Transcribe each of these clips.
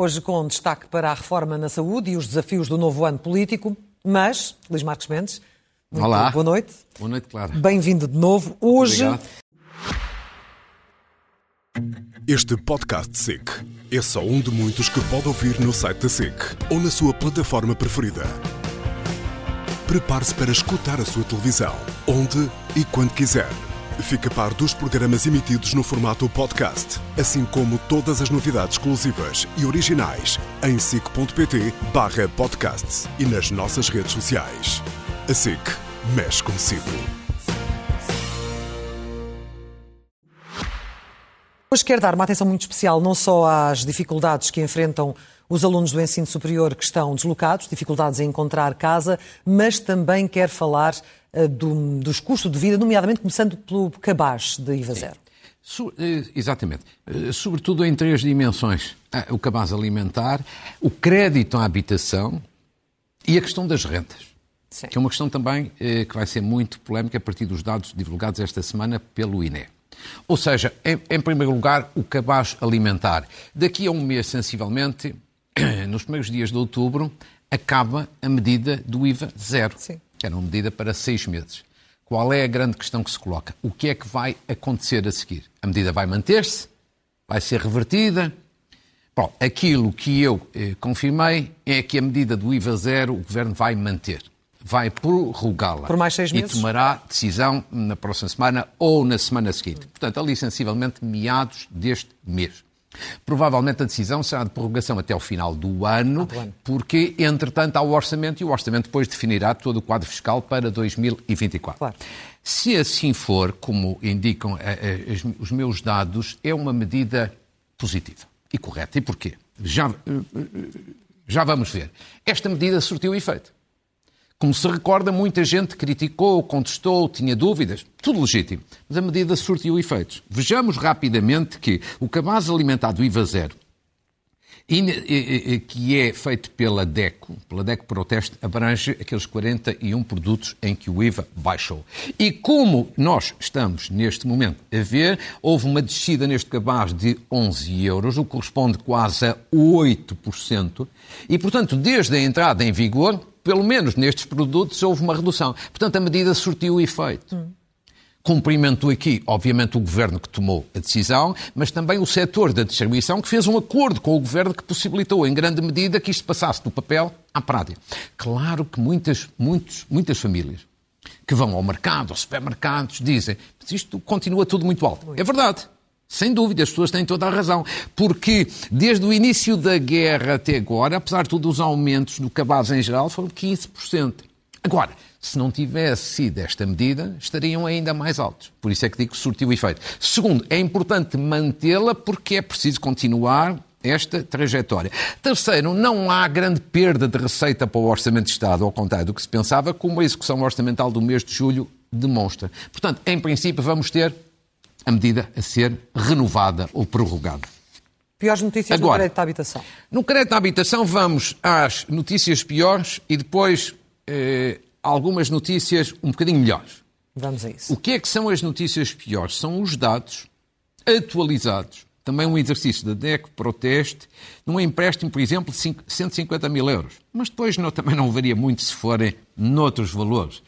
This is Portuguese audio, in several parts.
Hoje com destaque para a reforma na saúde e os desafios do novo ano político, mas, Luís Marcos Mendes, muito Olá. boa noite. Boa noite, Clara. Bem-vindo de novo. Hoje, Obrigado. Este podcast SIC é só um de muitos que pode ouvir no site da SIC ou na sua plataforma preferida. Prepare-se para escutar a sua televisão, onde e quando quiser. Fique a par dos programas emitidos no formato podcast, assim como todas as novidades exclusivas e originais em sic.pt barra podcasts e nas nossas redes sociais. A SIC mexe consigo. Hoje quero dar uma atenção muito especial não só às dificuldades que enfrentam os alunos do ensino superior que estão deslocados, dificuldades em encontrar casa, mas também quero falar eh, do- dos custos de vida, nomeadamente começando pelo cabaz de IVA zero. Su- eh, Exatamente. Eh, Sobretudo em três dimensões. Ah, O cabaz alimentar, o crédito à habitação e a questão das rentas. Sim. Que é uma questão também que vai ser muito polémica a partir dos dados divulgados esta semana pelo INE. Ou seja, em, em primeiro lugar, o cabaz alimentar. Daqui a um mês, sensivelmente, nos primeiros dias de outubro, acaba a medida do IVA zero. Sim. Que era uma medida para seis meses. Qual é a grande questão que se coloca? O que é que vai acontecer a seguir? A medida vai manter-se? Vai ser revertida? Bom, aquilo que eu eh, confirmei é que a medida do IVA zero o Governo vai manter. Vai prorrogá-la. Por mais seis meses? E tomará decisão na próxima semana ou na semana seguinte. Portanto, ali sensivelmente meados deste mês. Provavelmente a decisão será de prorrogação até o final do ano, do ano. porque, entretanto, há o orçamento e o orçamento depois definirá todo o quadro fiscal para 2024. Claro. Se assim for, como indicam eh, eh, os- meus dados, é uma medida positiva e correta. E porquê? Já, eh, já vamos ver. Esta medida surtiu efeito. Como se recorda, muita gente criticou, contestou, tinha dúvidas. Tudo legítimo. Mas a medida surtiu efeitos. Vejamos rapidamente que o cabaz alimentar do IVA zero, eh, eh, eh, que é feito pela DECO, pela DECO Proteste, abrange aqueles 41 produtos em que o IVA baixou. E como nós estamos neste momento a ver, houve uma descida neste cabaz de 11 euros, o que corresponde quase a 8%, e portanto, desde a entrada em vigor, pelo menos nestes produtos, houve uma redução. Portanto, a medida surtiu efeito. Cumprimento aqui, obviamente, o governo que tomou a decisão, mas também o setor da distribuição que fez um acordo com o governo que possibilitou, em grande medida, que isto passasse do papel à prática. Claro que muitas, muitos, muitas famílias que vão ao mercado, aos supermercados, dizem mas isto continua tudo muito alto. É verdade. Sem dúvida, as pessoas têm toda a razão. Porque desde o início da guerra até agora, apesar de todos os aumentos do cabaz em geral, foram 15%. Agora, se não tivesse sido esta medida, estariam ainda mais altos. Por isso é que digo que surtiu efeito. Segundo, é importante mantê-la porque é preciso continuar esta trajetória. Terceiro, não há grande perda de receita para o Orçamento de Estado, ao contrário do que se pensava, como a execução orçamental do mês de julho demonstra. Portanto, em princípio, vamos ter a medida a ser renovada ou prorrogada. Piores notícias no Agora. crédito à habitação. No crédito à habitação, vamos às notícias piores e depois eh, algumas notícias um bocadinho melhores. Vamos a isso. O que é que são as notícias piores? São os dados atualizados. Também um exercício da DECO Proteste, num empréstimo, por exemplo, de cinco- 150 mil euros. Mas depois não- também não varia muito se forem noutros valores.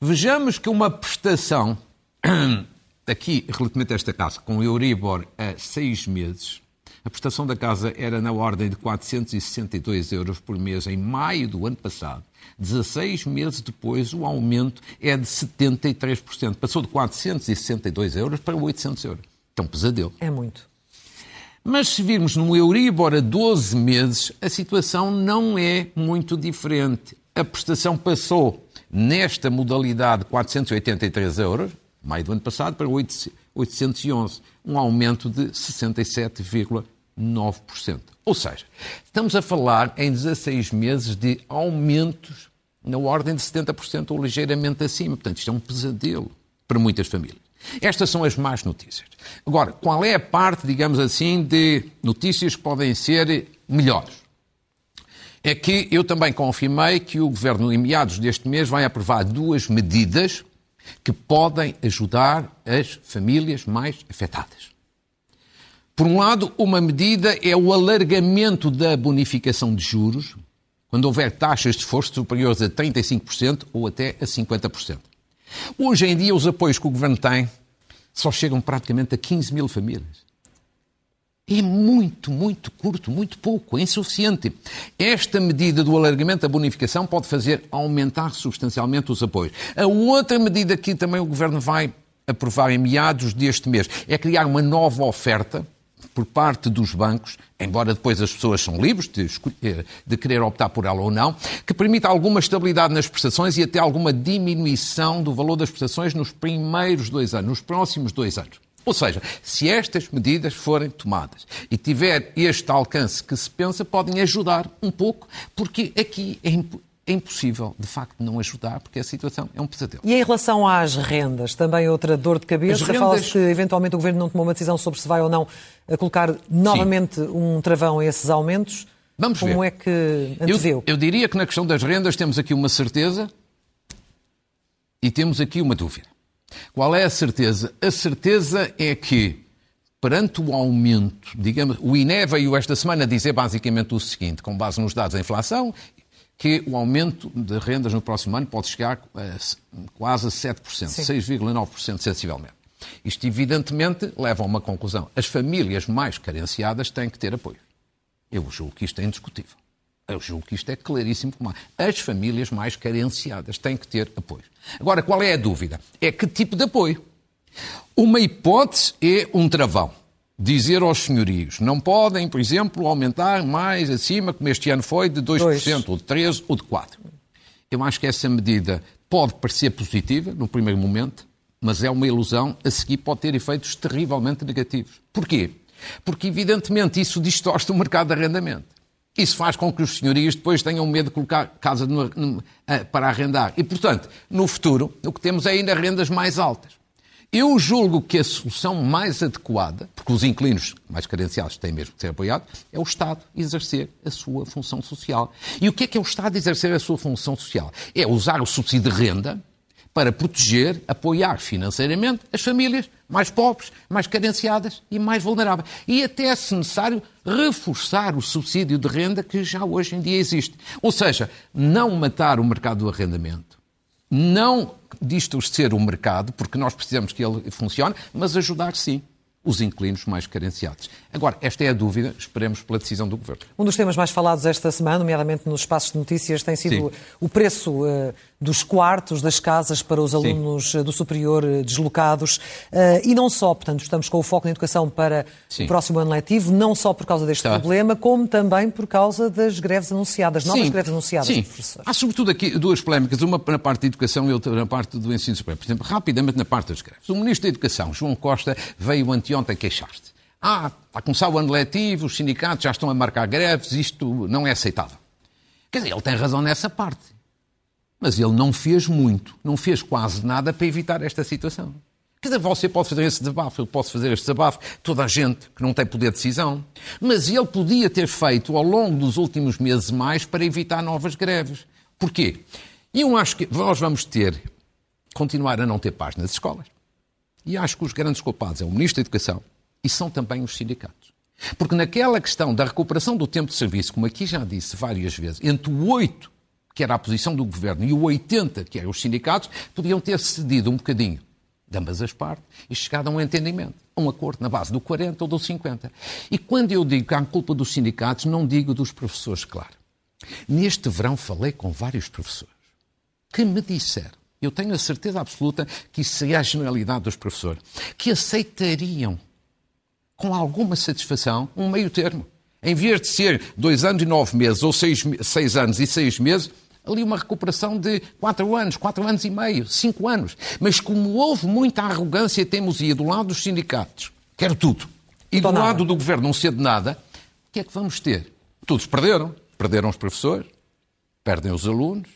Vejamos que uma prestação, aqui relativamente a esta casa, com Euribor a seis meses, a prestação da casa era na ordem de 462 euros por mês em maio do ano passado. 16 meses depois, o aumento é de 73%. Passou de 462 euros para 800 euros. É um pesadelo. É muito. Mas se virmos no Euribor a 12 meses, a situação não é muito diferente. A prestação passou, nesta modalidade, 483 euros, maio do ano passado, para 811, um aumento de 67,9%. Ou seja, estamos a falar em 16 meses de aumentos na ordem de 70% ou ligeiramente acima. Portanto, isto é um pesadelo para muitas famílias. Estas são as más notícias. Agora, qual é a parte, digamos assim, de notícias que podem ser melhores? é que eu também confirmei que o Governo, em meados deste mês, vai aprovar duas medidas que podem ajudar as famílias mais afetadas. Por um lado, uma medida é o alargamento da bonificação de juros, quando houver taxas de esforço superiores a 35% ou até a 50%. Hoje em dia, os apoios que o Governo tem só chegam praticamente a 15 mil famílias. É muito, muito curto, muito pouco, é insuficiente. Esta medida do alargamento da bonificação pode fazer aumentar substancialmente os apoios. A outra medida que também o Governo vai aprovar em meados deste mês é criar uma nova oferta por parte dos bancos, embora depois as pessoas são livres de, eh, de, querer optar por ela ou não, que permita alguma estabilidade nas prestações e até alguma diminuição do valor das prestações nos primeiros dois anos, nos próximos dois anos. Ou seja, se estas medidas forem tomadas e tiver este alcance que se pensa, podem ajudar um pouco, porque aqui é, é impossível, de facto, não ajudar, porque a situação é um pesadelo. E em relação às rendas, também outra dor de cabeça. Rendas... Fala-se que, eventualmente, o Governo não tomou uma decisão sobre se vai ou não colocar novamente Sim. um travão a esses aumentos. Vamos Como ver. é que anteveu? Eu, eu diria que na questão das rendas temos aqui uma certeza e temos aqui uma dúvida. Qual é a certeza? A certeza é que, perante o aumento, digamos, o INE veio esta semana dizer basicamente o seguinte, com base nos dados da inflação, que o aumento de rendas no próximo ano pode chegar a quase a 7%, 6,9% sensivelmente. Isto, evidentemente, leva a uma conclusão. As famílias mais carenciadas têm que ter apoio. Eu julgo que isto é indiscutível. Eu julgo que isto é claríssimo como As famílias mais carenciadas têm que ter apoio. Agora, qual é a dúvida? É que tipo de apoio? Uma hipótese é um travão. Dizer aos senhorios, não podem, por exemplo, aumentar mais acima, como este ano foi, de 2%, Dois. ou de 3%, ou de 4%. Eu acho que essa medida pode parecer positiva no primeiro momento, mas é uma ilusão, a seguir pode ter efeitos terrivelmente negativos. Porquê? Porque, evidentemente, isso distorce o mercado de arrendamento. Isso faz com que os senhorios depois tenham medo de colocar casa no, no, para arrendar. E, portanto, no futuro, o que temos é ainda rendas mais altas. Eu julgo que a solução mais adequada, porque os inquilinos mais carenciados têm mesmo que ser apoiados, é o Estado exercer a sua função social. E o que é que é o Estado exercer a sua função social? É usar o subsídio de renda para proteger, apoiar financeiramente as famílias mais pobres, mais carenciadas e mais vulneráveis. E até, se necessário, reforçar o subsídio de renda que já hoje em dia existe. Ou seja, não matar o mercado do arrendamento, não distorcer o mercado, porque nós precisamos que ele funcione, mas ajudar sim os inquilinos mais carenciados. Agora, esta é a dúvida, esperemos pela decisão do Governo. Um dos temas mais falados esta semana, nomeadamente nos espaços de notícias, tem sido Sim. o preço uh, dos quartos das casas para os alunos Sim. Eh, do superior uh, deslocados. Uh, e não só, portanto, estamos com o foco na educação para Sim. o próximo ano letivo, não só por causa deste tá. problema, como também por causa das greves anunciadas, novas greves anunciadas, Sim. professores. Há sobretudo aqui duas polémicas, uma na parte da educação e outra na parte do ensino superior. Por exemplo, rapidamente na parte das greves. O Ministro da Educação, João Costa, veio anteontem queixar-se. Ah, está a começar o ano letivo, os sindicatos já estão a marcar greves, isto não é aceitável. Quer dizer, ele tem razão nessa parte. Mas ele não fez muito, não fez quase nada para evitar esta situação. Quer dizer, você pode fazer esse desabafo, eu posso fazer este desabafo, toda a gente que não tem poder de decisão. Mas ele podia ter feito ao longo dos últimos meses mais para evitar novas greves. Porquê? Eu acho que nós vamos ter, continuar a não ter paz nas escolas. E acho que os grandes culpados é o Ministro da Educação e são também os sindicatos. Porque naquela questão da recuperação do tempo de serviço, como aqui já disse várias vezes, entre o 8, que era a posição do governo, e o 80, que eram os sindicatos, podiam ter cedido um bocadinho de ambas as partes e chegado a um entendimento, a um acordo na base do 40 ou do 50. E quando eu digo que há culpa dos sindicatos, não digo dos professores, claro. Neste verão falei com vários professores que me disseram, eu tenho a certeza absoluta que isso seria a generalidade dos professores, que aceitariam com alguma satisfação um meio termo. Em vez de ser dois anos e nove meses ou seis, seis anos e seis meses, ali uma recuperação de quatro anos, quatro anos e meio, cinco anos. Mas como houve muita arrogância e teimosia do lado dos sindicatos, quero tudo, e do lado do governo não cede nada, o que é que vamos ter? Todos perderam. Perderam os professores, perdem os alunos,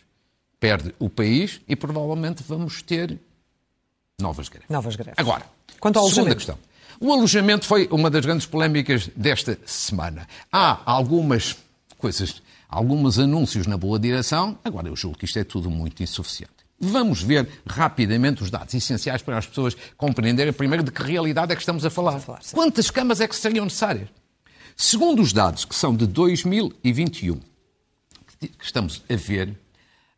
perde o país e provavelmente vamos ter novas greves. Novas greves. Agora, Quanto ao segunda questão. O alojamento foi uma das grandes polémicas desta semana. Há algumas coisas alguns anúncios na boa direção, agora eu julgo que isto é tudo muito insuficiente. Vamos ver rapidamente os dados essenciais para as pessoas compreenderem primeiro de que realidade é que estamos a falar. A falar Quantas camas é que seriam necessárias? Segundo os dados que são de 2021, que estamos a ver,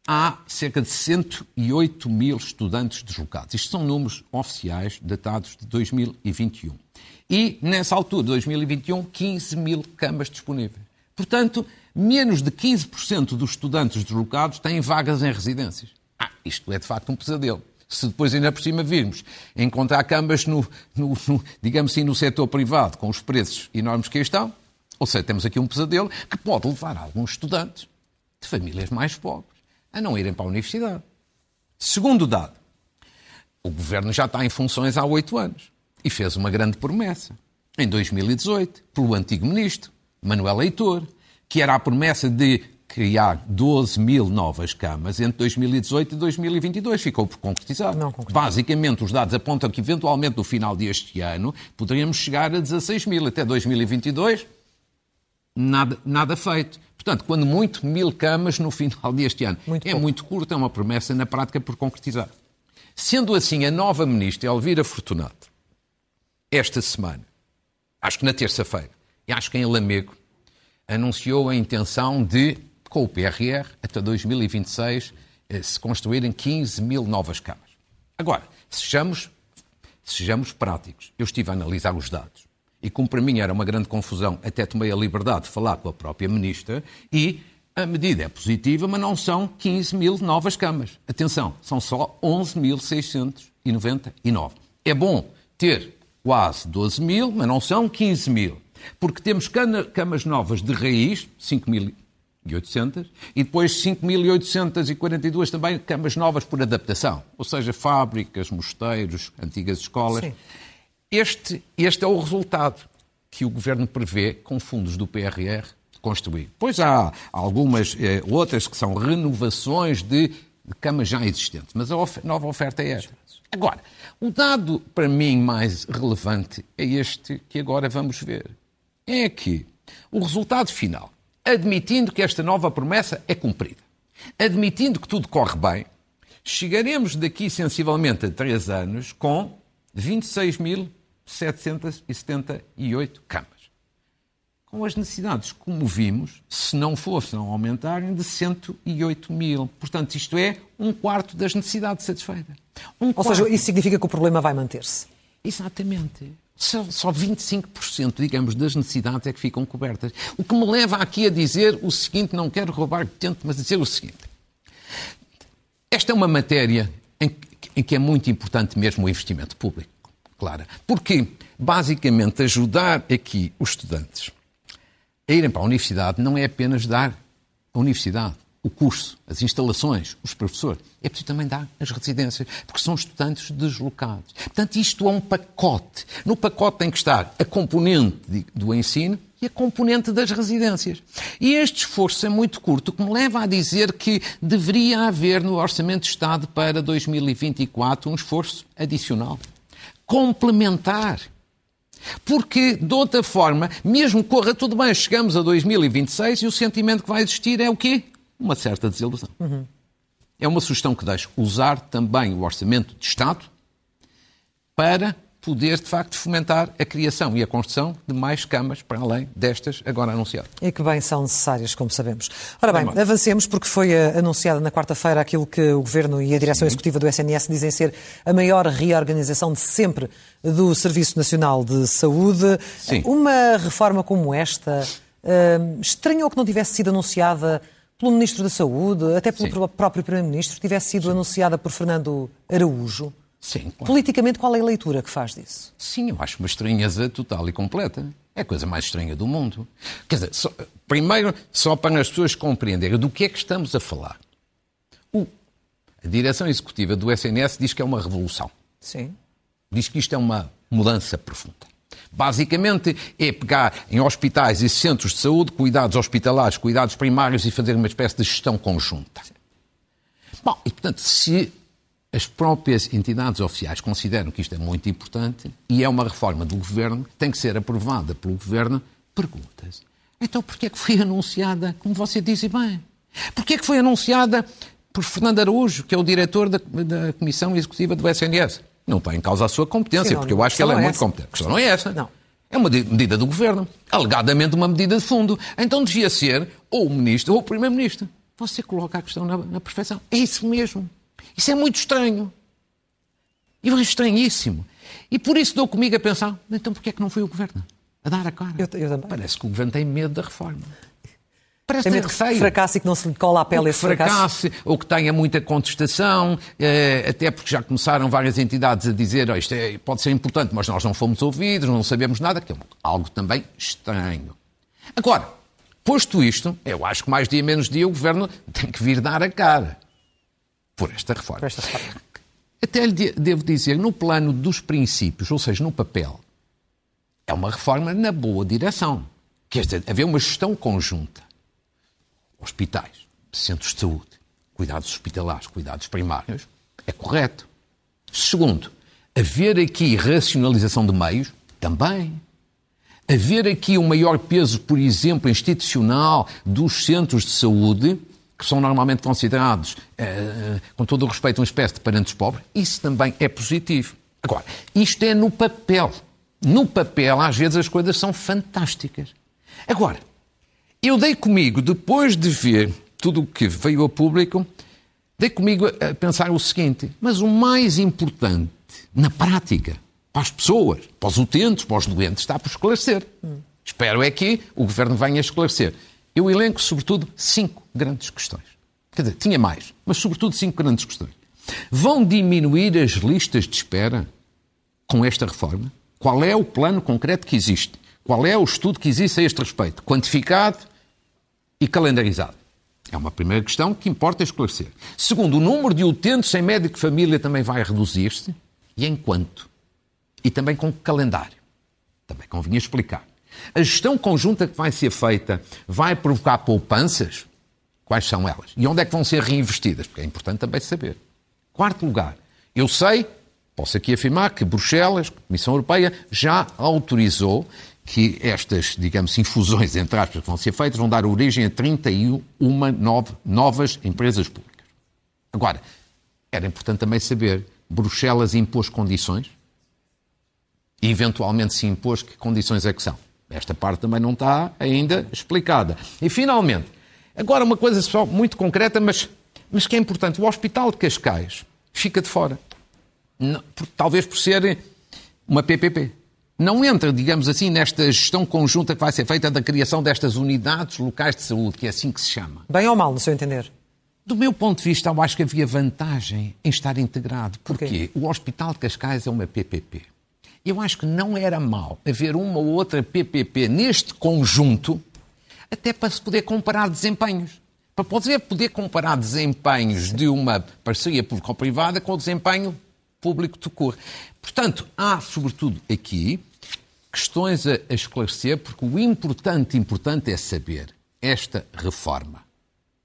há cerca de 108 mil estudantes deslocados. Isto são números oficiais datados de 2021. E, nessa altura, 2021, 15 mil camas disponíveis. Portanto, menos de 15% dos estudantes deslocados têm vagas em residências. Ah, isto é de facto um pesadelo. Se depois ainda por cima virmos encontrar camas no, no, no, digamos assim, no setor privado, com os preços enormes que estão, ou seja, temos aqui um pesadelo que pode levar alguns estudantes de famílias mais pobres a não irem para a universidade. Segundo dado, o governo já está em funções há oito anos e fez uma grande promessa. Em 2018, pelo antigo ministro, Manuel Leitor, que era a promessa de criar 12 mil novas camas entre 2018 e 2022. Ficou por concretizar. Não Basicamente, os dados apontam que, eventualmente, no final deste ano, poderíamos chegar a 16 mil. Até 2022, nada, nada feito. Portanto, quando muito, mil camas no final deste ano. Muito é pouco. muito curto, é uma promessa na prática por concretizar. Sendo assim, a nova ministra Elvira Fortunato, esta semana, acho que na terça-feira, e acho que em Lamego, anunciou a intenção de com o PRR, até 2026, eh, se construírem 15 mil novas camas. Agora, sejamos, sejamos práticos. Eu estive a analisar os dados. E como para mim era uma grande confusão, até tomei a liberdade de falar com a própria Ministra e a medida é positiva, mas não são 15 mil novas camas. Atenção, são só 11.699. É bom ter quase 12 mil, mas não são 15 mil. Porque temos camas novas de raiz, 5 mil 800, e depois 5.842 também camas novas por adaptação, ou seja, fábricas, mosteiros, antigas escolas. Este, este é o resultado que o Governo prevê com fundos do PRR construir. Pois há algumas eh, outras que são renovações de, de camas já existentes, mas a of nova oferta é esta. Agora, o dado para mim mais relevante é este que agora vamos ver. É que o resultado final admitindo que esta nova promessa é cumprida, admitindo que tudo corre bem, chegaremos daqui sensivelmente a três anos com 26.778 camas. Com as necessidades, como vimos, se não fossem aumentarem, de 108 mil. Portanto, isto é um quarto das necessidades satisfeitas. Um Ou quarto. seja, isso significa que o problema vai manter-se. Exatamente. Só, só 25%, digamos, das necessidades é que ficam cobertas. O que me leva aqui a dizer o seguinte, não quero roubar tempo, mas dizer o seguinte. Esta é uma matéria em, em que é muito importante mesmo o investimento público, Clara. Porque, basicamente, ajudar aqui os estudantes a irem para a universidade não é apenas dar a universidade o curso, as instalações, os professores. É preciso também dar as residências, porque são estudantes deslocados. Portanto, isto é um pacote. No pacote tem que estar a componente do ensino e a componente das residências. E este esforço é muito curto, o que me leva a dizer que deveria haver no Orçamento de Estado para 2024 um esforço adicional, complementar. Porque, de outra forma, mesmo corra tudo bem, chegamos a 2026 e o sentimento que vai existir é o quê? uma certa desilusão. Uhum. É uma sugestão que deixo usar também o orçamento de Estado para poder, de facto, fomentar a criação e a construção de mais camas para além destas agora anunciadas. E que bem são necessárias, como sabemos. Ora bem, avancemos, porque foi eh, anunciada na quarta-feira aquilo que o Governo e a Direção. Executiva do SNS dizem ser a maior reorganização de sempre do Serviço Nacional de Saúde. Sim. Uma reforma como esta, uh, estranhou que não tivesse sido anunciada pelo Ministro da Saúde, até pelo Sim. próprio Primeiro-Ministro, tivesse sido Sim. anunciada por Fernando Araújo. Sim, claro. Politicamente, qual é a leitura que faz disso? Sim, eu acho uma estranheza total e completa. É a coisa mais estranha do mundo. Quer dizer, só, primeiro, só para as pessoas compreenderem do que é que estamos a falar. O, a direção executiva do SNS diz que é uma revolução. Sim. Diz que isto é uma mudança profunda. Basicamente é pegar em hospitais e centros de saúde, cuidados hospitalares, cuidados primários e fazer uma espécie de gestão conjunta. Bom, e portanto, se as próprias entidades oficiais consideram que isto é muito importante e é uma reforma do governo, tem que ser aprovada pelo governo, perguntas. Então porquê é que foi anunciada, como você disse bem, porquê é que foi anunciada por Fernando Araújo, que é o diretor da, da Comissão Executiva do SNS? Não está em causa a sua competência, Sim, não, porque eu acho que ela é, é muito competente. A questão não é essa. Não. É uma medida do governo. Alegadamente uma medida de fundo. Então devia ser ou o ministro ou o primeiro-ministro. Você coloca a questão na, na perfeição. É isso mesmo. Isso é muito estranho. E é estranhíssimo. E por isso dou comigo a pensar, então porquê é que não foi o governo a dar a cara? Eu- eu. Parece que o governo tem medo da reforma. Parece Tem medo que receio fracasse e que não se lhe cola à pele esse fracasso. ou que tenha muita contestação, eh, até porque já começaram várias entidades a dizer oh, isto é- pode ser importante, mas nós não fomos ouvidos, não sabemos nada, que é algo também estranho. Agora, posto isto, eu acho que mais dia menos dia o Governo tem que vir dar a cara por esta reforma. Por esta reforma. Até lhe de- devo dizer, no plano dos princípios, ou seja, no papel, é uma reforma na boa direção. Quer dizer, haver uma gestão conjunta. Hospitais, centros de saúde, cuidados hospitalares, cuidados primários, é correto. Segundo, haver aqui racionalização de meios, também. Haver aqui um maior peso, por exemplo, institucional dos centros de saúde, que são normalmente considerados, eh, com todo o respeito, uma espécie de parentes pobres, isso também é positivo. Agora, isto é no papel. No papel, às vezes, as coisas são fantásticas. Agora, eu dei comigo, depois de ver tudo o que veio a público, dei comigo a pensar o seguinte: mas o mais importante, na prática, para as pessoas, para os utentes, para os doentes, está por esclarecer. Espero é que o Governo venha esclarecer. Eu elenco, sobretudo, cinco grandes questões. Quer dizer, tinha mais, mas sobretudo cinco grandes questões. Vão diminuir as listas de espera com esta reforma? Qual é o plano concreto que existe? Qual é o estudo que existe a este respeito? Quantificado e calendarizado? É uma primeira questão que importa esclarecer. Segundo, o número de utentes sem médico família também vai reduzir-se? E em quanto? E também com que calendário? Também convinha explicar. A gestão conjunta que vai ser feita vai provocar poupanças? Quais são elas? E onde é que vão ser reinvestidas? Porque é importante também saber. Quarto lugar, eu sei, posso aqui afirmar que Bruxelas, Comissão Europeia, já autorizou que estas, digamos, infusões, entre aspas, que vão ser feitas, vão dar origem a 31 nove- novas empresas públicas. Agora, era importante também saber, Bruxelas impôs condições? E eventualmente se impôs, que condições é que são? Esta parte também não está ainda explicada. E finalmente, agora uma coisa só muito concreta, mas, mas que é importante. O Hospital de Cascais fica de fora. Não- por- talvez por ser uma PPP. Não entra, digamos assim, nesta gestão conjunta que vai ser feita da criação destas unidades locais de saúde, que é assim que se chama. Bem ou mal, no seu entender? Do meu ponto de vista, eu acho que havia vantagem em estar integrado. Porquê? Porquê? O Hospital de Cascais é uma PPP. Eu acho que não era mal haver uma ou outra PPP neste conjunto, até para se poder comparar desempenhos. Para poder, poder comparar desempenhos de uma parceria público-privada com o desempenho público de cor. Portanto, há, sobretudo aqui, questões a, esclarecer, porque o importante, importante é saber esta reforma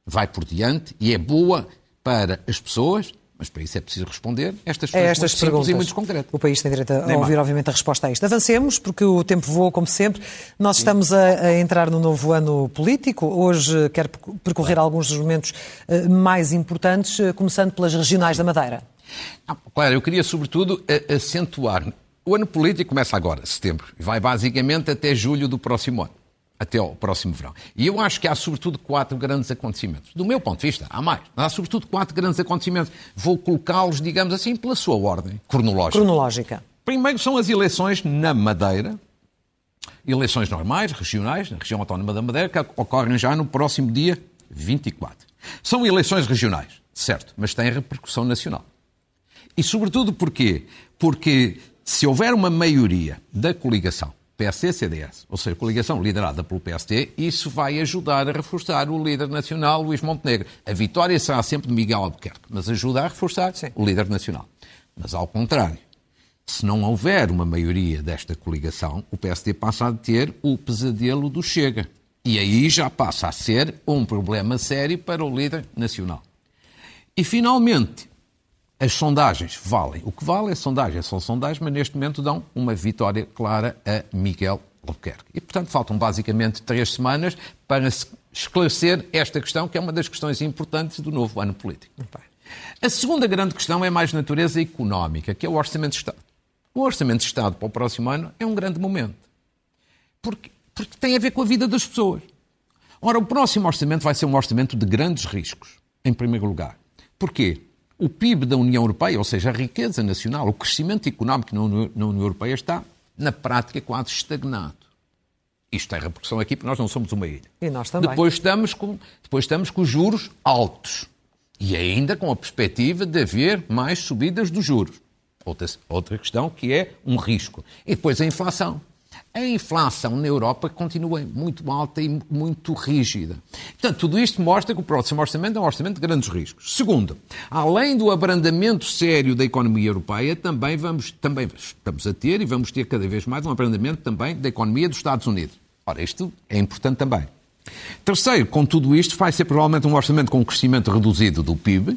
vai por diante e é boa para as pessoas, mas para isso é preciso responder estas É estas perguntas. e muito concretas. O país tem direito a Nem ouvir, obviamente, a resposta a isto. Avancemos, porque o tempo voa, como sempre. Nós estamos a, a entrar no novo ano político. Hoje eh, quero percorrer alguns dos momentos eh, mais importantes, eh, começando pelas regionais da Madeira. Ah, Claro, eu queria sobretudo acentuar. O ano político começa agora, setembro, e vai basicamente até julho do próximo ano, até ao próximo verão. E eu acho que há sobretudo quatro grandes acontecimentos. Do meu ponto de vista, há mais. Há sobretudo quatro grandes acontecimentos. Vou colocá-los, digamos assim, pela sua ordem cronológica. Cronológica. Primeiro são as eleições na Madeira, eleições normais, regionais, na região autónoma da Madeira, que ocorrem já no próximo dia 24. São eleições regionais, certo, mas têm repercussão nacional. E sobretudo porquê? Porque se houver uma maioria da coligação PSD-CDS, ou seja, coligação liderada pelo PSD, isso vai ajudar a reforçar o líder nacional, Luís Montenegro. A vitória será sempre de Miguel Albuquerque, mas ajuda a reforçar Sim. o líder nacional. Mas ao contrário, se não houver uma maioria desta coligação, o PSD passa a ter o pesadelo do Chega. E aí já passa a ser um problema sério para o líder nacional. E finalmente, as sondagens valem. O que vale é sondagem, são sondagens, mas neste momento dão uma vitória clara a Miguel Albuquerque. E, portanto, faltam basicamente três semanas para esclarecer esta questão, que é uma das questões importantes do novo ano político. A segunda grande questão é mais natureza económica, que é o Orçamento de Estado. O Orçamento de Estado para o próximo ano é um grande momento. Porque, porque tem a ver com a vida das pessoas. Ora, o próximo orçamento vai ser um orçamento de grandes riscos, em primeiro lugar. Porquê? O PIB da União Europeia, ou seja, a riqueza nacional, o crescimento económico na União Europeia está, na prática, quase estagnado. Isto tem repercussão aqui porque nós não somos uma ilha. E nós também. Depois estamos com, depois estamos com os juros altos. E ainda com a perspectiva de haver mais subidas dos juros. Outra, outra questão que é um risco. E depois a inflação. A inflação na Europa continua muito alta e muito rígida. Portanto, tudo isto mostra que o próximo orçamento é um orçamento de grandes riscos. Segundo, além do abrandamento sério da economia europeia, também, vamos, também estamos a ter e vamos ter cada vez mais um abrandamento também da economia dos Estados Unidos. Ora, isto é importante também. Terceiro, com tudo isto, vai ser provavelmente um orçamento com um crescimento reduzido do PIB,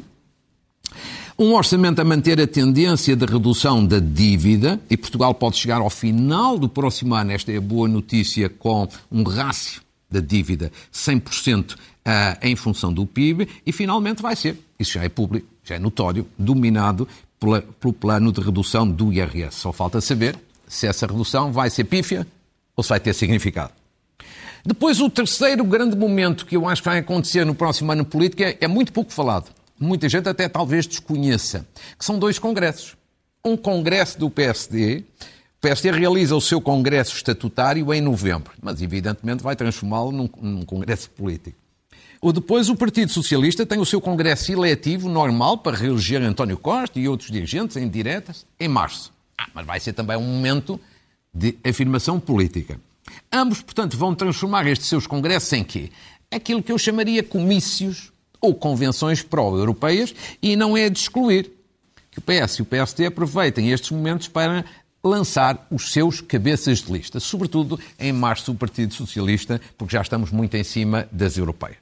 um orçamento a manter a tendência de redução da dívida, e Portugal pode chegar ao final do próximo ano, esta é a boa notícia, com um rácio da dívida 100% ah, em função do PIB, e finalmente vai ser, isso já é público, já é notório, dominado pelo plano de redução do IRS. Só falta saber se essa redução vai ser pífia ou se vai ter significado. Depois, o terceiro grande momento que eu acho que vai acontecer no próximo ano político é, é muito pouco falado muita gente até talvez desconheça, que são dois congressos. Um congresso do PSD, o PSD realiza o seu congresso estatutário em novembro, mas evidentemente vai transformá-lo num, num congresso político. Ou depois o Partido Socialista tem o seu congresso eletivo normal para reeleger António Costa e outros dirigentes em diretas em março. Ah, mas vai ser também um momento de afirmação política. Ambos, portanto, vão transformar estes seus congressos em quê? Aquilo que eu chamaria comícios ou convenções pró-europeias e não é de excluir que o PS e o PSD aproveitem estes momentos para lançar os seus cabeças de lista, sobretudo em março o Partido Socialista, porque já estamos muito em cima das europeias.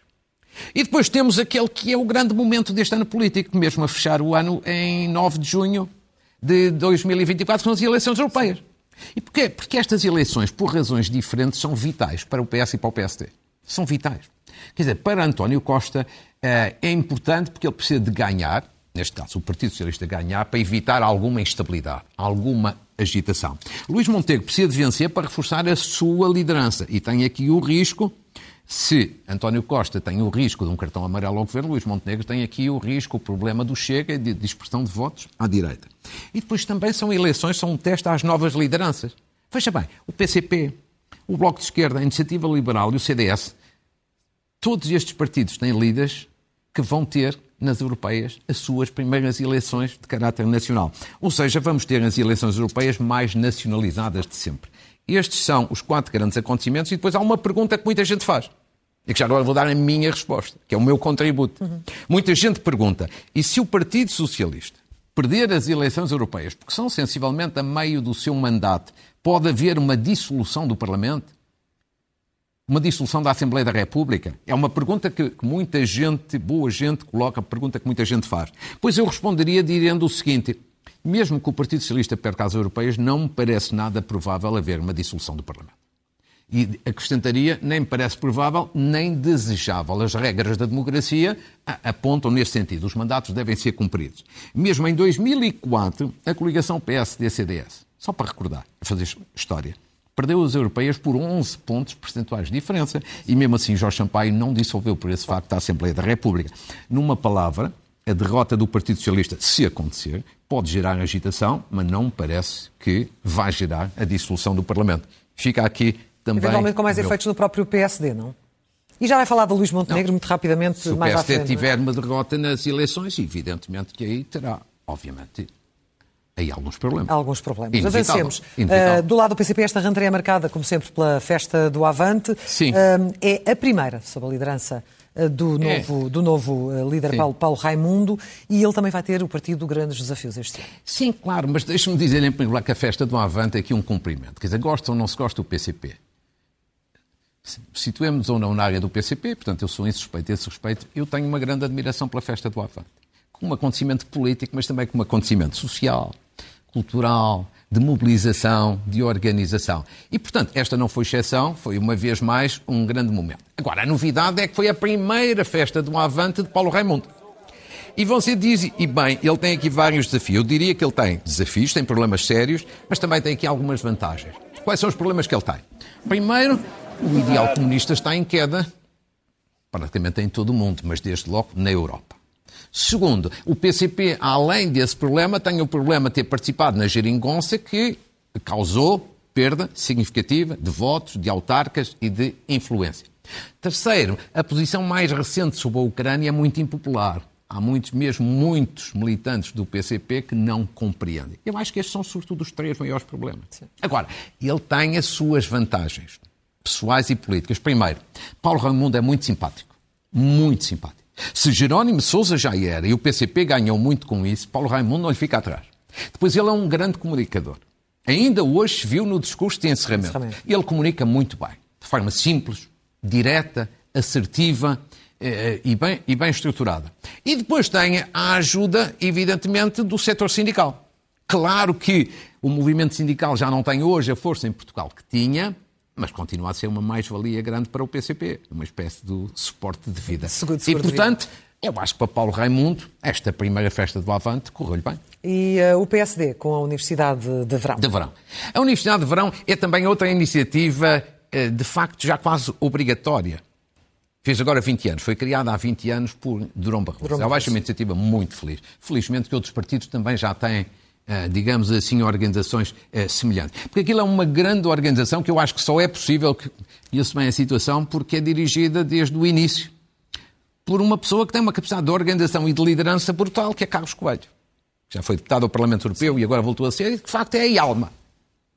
E depois temos aquele que é o grande momento deste ano político, mesmo a fechar o ano em 9 de junho de 2024, são as eleições europeias. E porquê? Porque estas eleições, por razões diferentes, são vitais para o PS e para o PSD. São vitais. Quer dizer, para António Costa eh, é importante porque ele precisa de ganhar, neste caso o Partido Socialista ganhar, para evitar alguma instabilidade, alguma agitação. Luís Montenegro precisa de vencer para reforçar a sua liderança e tem aqui o risco, se António Costa tem o risco de um cartão amarelo ao governo, Luís Montenegro tem aqui o risco, o problema do Chega de dispersão de votos à direita. E depois também são eleições, são um teste às novas lideranças. Veja bem, o PCP, o Bloco de Esquerda, a Iniciativa Liberal e o CDS todos estes partidos têm líderes que vão ter nas europeias as suas primeiras eleições de caráter nacional. Ou seja, vamos ter as eleições europeias mais nacionalizadas de sempre. Estes são os quatro grandes acontecimentos e depois há uma pergunta que muita gente faz. E que já agora vou dar a minha resposta, que é o meu contributo. Uhum. Muita gente pergunta: e se o Partido Socialista perder as eleições europeias, porque são sensivelmente a meio do seu mandato, pode haver uma dissolução do Parlamento? Uma dissolução da Assembleia da República? É uma pergunta que, muita gente, boa gente, coloca, pergunta que muita gente faz. Pois eu responderia dizendo o seguinte: mesmo que o Partido Socialista perca as europeias, não me parece nada provável haver uma dissolução do Parlamento. E acrescentaria, nem me parece provável, nem desejável. As regras da democracia apontam nesse sentido. Os mandatos devem ser cumpridos. Mesmo em 2004, a coligação PSD-CDS, só para recordar, fazer história, perdeu as europeias por 11 pontos percentuais de diferença e mesmo assim Jorge Sampaio não dissolveu por esse facto a Assembleia da República. Numa palavra, a derrota do Partido Socialista, se acontecer, pode gerar agitação, mas não parece que vai gerar a dissolução do Parlamento. Fica aqui também... Eventualmente com mais meu... efeitos no próprio PSD, não? E já vai falar de Luís Montenegro não. muito rapidamente se mais à frente. Se o PSD tiver uma derrota nas eleições, evidentemente que aí terá, obviamente, aí alguns problemas. alguns problemas. Inevitável. Avancemos. Uh, do lado do PCP, esta rentrée é marcada, como sempre, pela festa do Avante. Sim. Uh, é a primeira, sob a liderança uh, do novo, é. do novo líder Paulo, Paulo, Raimundo, e ele também vai ter o partido grandes desafios este ano. Sim, claro, mas deixe-me dizer em primeiro lugar que a festa do Avante é aqui um cumprimento. Quer dizer, gosta ou não se gosta do PCP. Situemos ou não na área do PCP, portanto eu sou insuspeito a esse respeito, eu tenho uma grande admiração pela festa do Avante. Como um acontecimento político, mas também como um acontecimento social, cultural, de mobilização, de organização. E, portanto, esta não foi exceção, foi uma vez mais um grande momento. Agora, a novidade é que foi a primeira festa do Avante de Paulo Raimundo. E você diz, e bem, ele tem aqui vários desafios. Eu diria que ele tem desafios, tem problemas sérios, mas também tem aqui algumas vantagens. Quais são os problemas que ele tem? Primeiro, o ideal comunista está em queda, praticamente em todo o mundo, mas desde logo na Europa. Segundo, o PCP, além desse problema, tem o problema de ter participado na geringonça que causou perda significativa de votos, de autarcas e de influência. Terceiro, a posição mais recente sobre a Ucrânia é muito impopular. Há muitos, mesmo muitos militantes do PCP que não compreendem. Eu acho que estes são, sobretudo, os três maiores problemas. Sim. Agora, ele tem as suas vantagens, pessoais e políticas. Primeiro, Paulo Raimundo é muito simpático. Muito simpático. Se Jerónimo Sousa já era e o PCP ganhou muito com isso, Paulo Raimundo não lhe fica atrás. Depois, ele é um grande comunicador. Ainda hoje se viu no discurso de encerramento. encerramento. Ele comunica muito bem, de forma simples, direta, assertiva eh, e, bem, e bem estruturada. E depois tem a ajuda, evidentemente, do setor sindical. Claro que o movimento sindical já não tem hoje a força em Portugal que tinha, mas continua a ser uma mais-valia grande para o PCP, uma espécie de suporte de vida. Seguro, seguro e, portanto, eu acho que para Paulo Raimundo, esta primeira festa do Avante correu-lhe bem. E uh, o PSD com a Universidade de Verão? De Verão. A Universidade de Verão é também outra iniciativa, uh, de facto, já quase obrigatória. Fez agora 20 anos, foi criada há 20 anos por Durão Barroso. Eu acho uma iniciativa muito feliz. Felizmente que outros partidos também já têm digamos assim, organizações eh, semelhantes. Porque aquilo é uma grande organização que eu acho que só é possível, que isso bem a situação, porque é dirigida desde o início por uma pessoa que tem uma capacidade de organização e de liderança brutal, que é Carlos Coelho. Já foi deputado ao Parlamento Europeu Sim. e agora voltou a ser, e de facto é a alma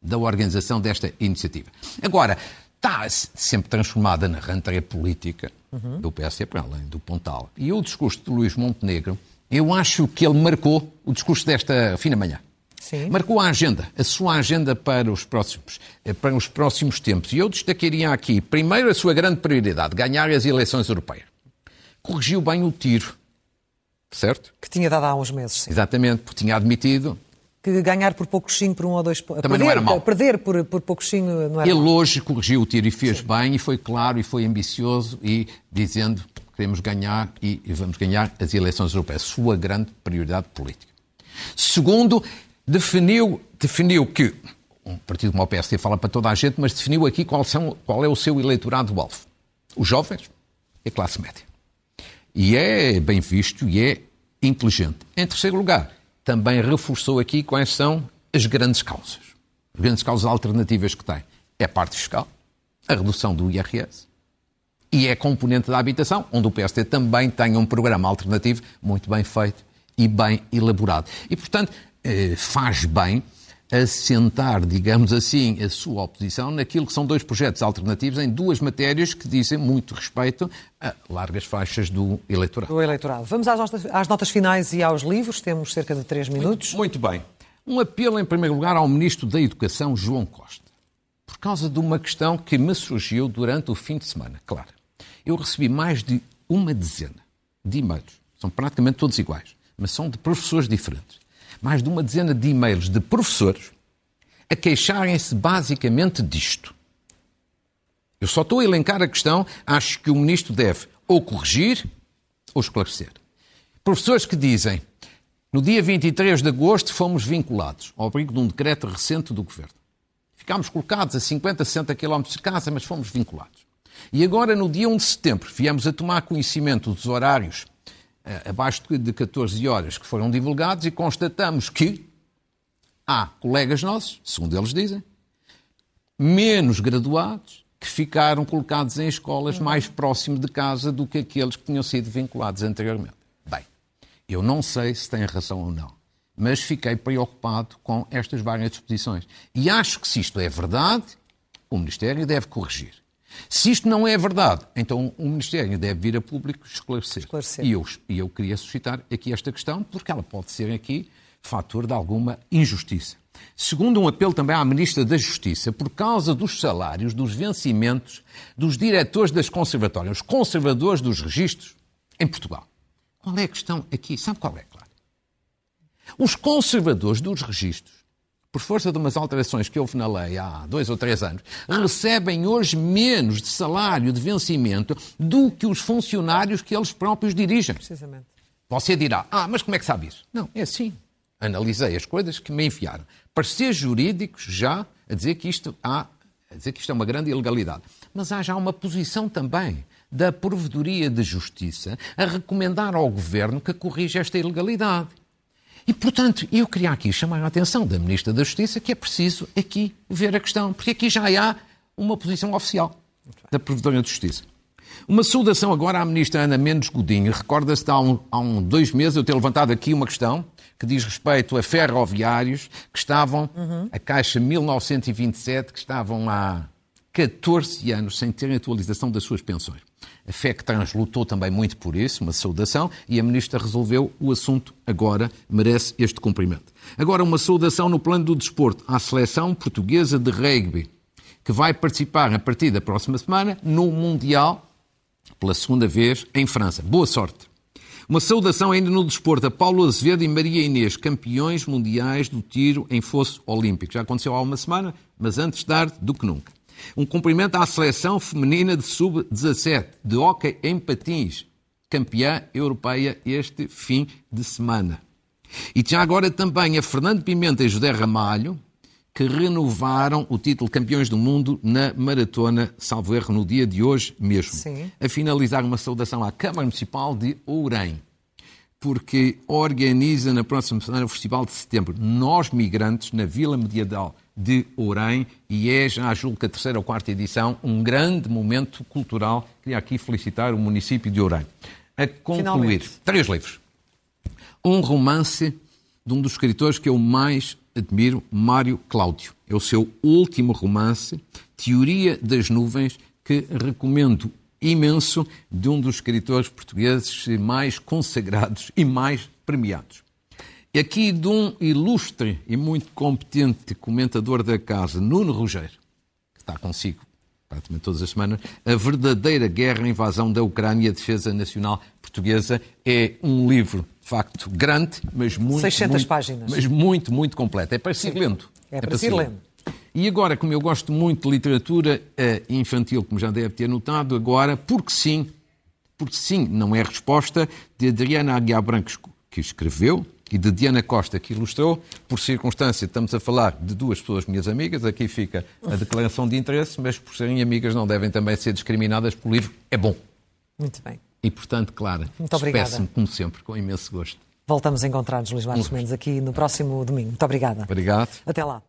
da organização desta iniciativa. Agora, está sempre transformada na rantaria política uhum. do PSD, para além do Pontal. E o discurso de Luís Montenegro eu acho que ele marcou o discurso desta fina manhã. Sim. Marcou a agenda, a sua agenda para os próximos, eh, para os próximos tempos. E eu destacaria aqui, primeiro, a sua grande prioridade, ganhar as eleições europeias. Corrigiu bem o tiro, certo? Que tinha dado há uns meses, sim. Exatamente, porque tinha admitido que ganhar por pouquinho, por um ou dois Também perder, não era mal. Perder por, por pouquinho não era Ele mal. hoje corrigiu o tiro e fez Sim. bem, e foi claro, e foi ambicioso, e dizendo queremos ganhar e, vamos ganhar as eleições europeias. Sua grande prioridade política. Segundo, definiu, definiu que, um partido como o PSD fala para toda a gente, mas definiu aqui qual, são, qual é o seu eleitorado-alvo. Os jovens e a classe média. E é bem visto e é inteligente. Em terceiro lugar, também reforçou aqui quais são as grandes causas. As grandes causas alternativas que tem. É a parte fiscal, a redução do IRS, e é componente da habitação, onde o PSD também tem um programa alternativo muito bem feito e bem elaborado. E, portanto, eh, faz bem assentar, digamos assim, a sua oposição naquilo que são dois projetos alternativos em duas matérias que dizem muito respeito a largas faixas do eleitorado. Do eleitorado. Vamos às notas, às notas finais e aos livros. Temos cerca de três minutos. Muito, muito bem. Um apelo, em primeiro lugar, ao Ministro da Educação, João Costa, por causa de uma questão que me surgiu durante o fim de semana. Claro, eu recebi mais de uma dezena de e-mails, são praticamente todos iguais, mas são de professores diferentes. Mais de uma dezena de e-mails de professores a queixarem-se basicamente disto. Eu só estou a elencar a questão, acho que o ministro deve ou corrigir ou esclarecer. Professores que dizem, no dia 23 de agosto fomos vinculados ao abrigo de um decreto recente do governo. Ficámos colocados a 50, 60 quilómetros de casa, mas fomos vinculados. E agora, no dia 1 de setembro, viemos a tomar conhecimento dos horários uh, abaixo de 14 horas que foram divulgados e constatamos que há colegas nossos, segundo eles dizem, menos graduados que ficaram colocados em escolas mais próximo de casa do que aqueles que tinham sido vinculados anteriormente. Bem, eu não sei se tem razão ou não, mas fiquei preocupado com estas várias disposições. E acho que se isto é verdade, o Ministério deve corrigir. Se isto não é verdade, então o Ministério deve vir a público esclarecer. esclarecer. E, eu, e eu queria suscitar aqui esta questão, porque ela pode ser aqui fator de alguma injustiça. Segundo um apelo também à Ministra da Justiça, por causa dos salários, dos vencimentos dos diretores das conservatórias, os conservadores dos registros, em Portugal. Qual é a questão aqui? Sabe qual é, claro? Os conservadores dos registros por força de umas alterações que houve na lei há dois ou três anos, recebem hoje menos de salário de vencimento do que os funcionários que eles próprios dirigem. Precisamente. Você dirá, ah, mas como é que sabe isso? Não, é assim. Analisei as coisas que me enviaram. Pareceres jurídicos já a dizer que isto há, a dizer que isto é uma grande ilegalidade. Mas há já uma posição também da Provedoria de Justiça a recomendar ao Governo que corrija esta ilegalidade. E, portanto, eu queria aqui chamar a atenção da Ministra da Justiça que é preciso aqui ver a questão, porque aqui já há uma posição oficial da Provedoria de Justiça. Uma saudação agora à Ministra Ana Mendes Godinho. Recorda-se de há, um, há um, dois meses eu ter levantado aqui uma questão que diz respeito a ferroviários que estavam, uhum. a Caixa 1927, que estavam há 14 anos sem terem atualização das suas pensões. A FECTRANS lutou também muito por isso, uma saudação, e a Ministra resolveu o assunto agora, merece este cumprimento. Agora, uma saudação no plano do desporto à seleção portuguesa de rugby, que vai participar a partir da próxima semana no Mundial, pela segunda vez, em França. Boa sorte! Uma saudação ainda no desporto a Paulo Azevedo e Maria Inês, campeões mundiais do tiro em fosso olímpico. Já aconteceu há uma semana, mas antes tarde do que nunca. Um cumprimento à seleção feminina de sub-17 de hóquei em patins, campeã europeia este fim de semana. E já agora também a Fernando Pimenta e José Ramalho, que renovaram o título de campeões do mundo na maratona, salvo erro, no dia de hoje mesmo. Sim. A finalizar uma saudação à Câmara Municipal de Ourém, porque organiza na próxima semana o Festival de Setembro. Nós, migrantes, na Vila Mediadal de Ourém e é, já julgo que a terceira ou quarta edição, um grande momento cultural. Queria aqui felicitar o município de Ourém. A concluir, Finalmente. três livros. Um romance de um dos escritores que eu mais admiro, Mário Cláudio. É o seu último romance, Teoria das Nuvens, que recomendo imenso, de um dos escritores portugueses mais consagrados e mais premiados. E aqui de um ilustre e muito competente comentador da casa, Nuno Rogério, que está consigo praticamente todas as semanas, A Verdadeira Guerra, a Invasão da Ucrânia, a Defesa Nacional Portuguesa, é um livro, de facto, grande, mas muito... 600 muito, páginas. Mas muito, muito completo. É para ser lendo. É para ser lendo. E agora, como eu gosto muito de literatura eh, infantil, como já deve ter notado, agora, porque sim, porque sim, não é resposta, de Adriana Aguiar Brancos, que escreveu, e de Diana Costa, que ilustrou. Por circunstância, estamos a falar de duas pessoas minhas amigas. Aqui fica a declaração de interesse, mas por serem amigas não devem também ser discriminadas pelo livro. É bom. Muito bem. E, portanto, Clara, despeço-me, como sempre, com imenso gosto. Voltamos a encontrar-nos, Luís Marcos Mendes, aqui no próximo domingo. Muito obrigada. Obrigado. Até lá.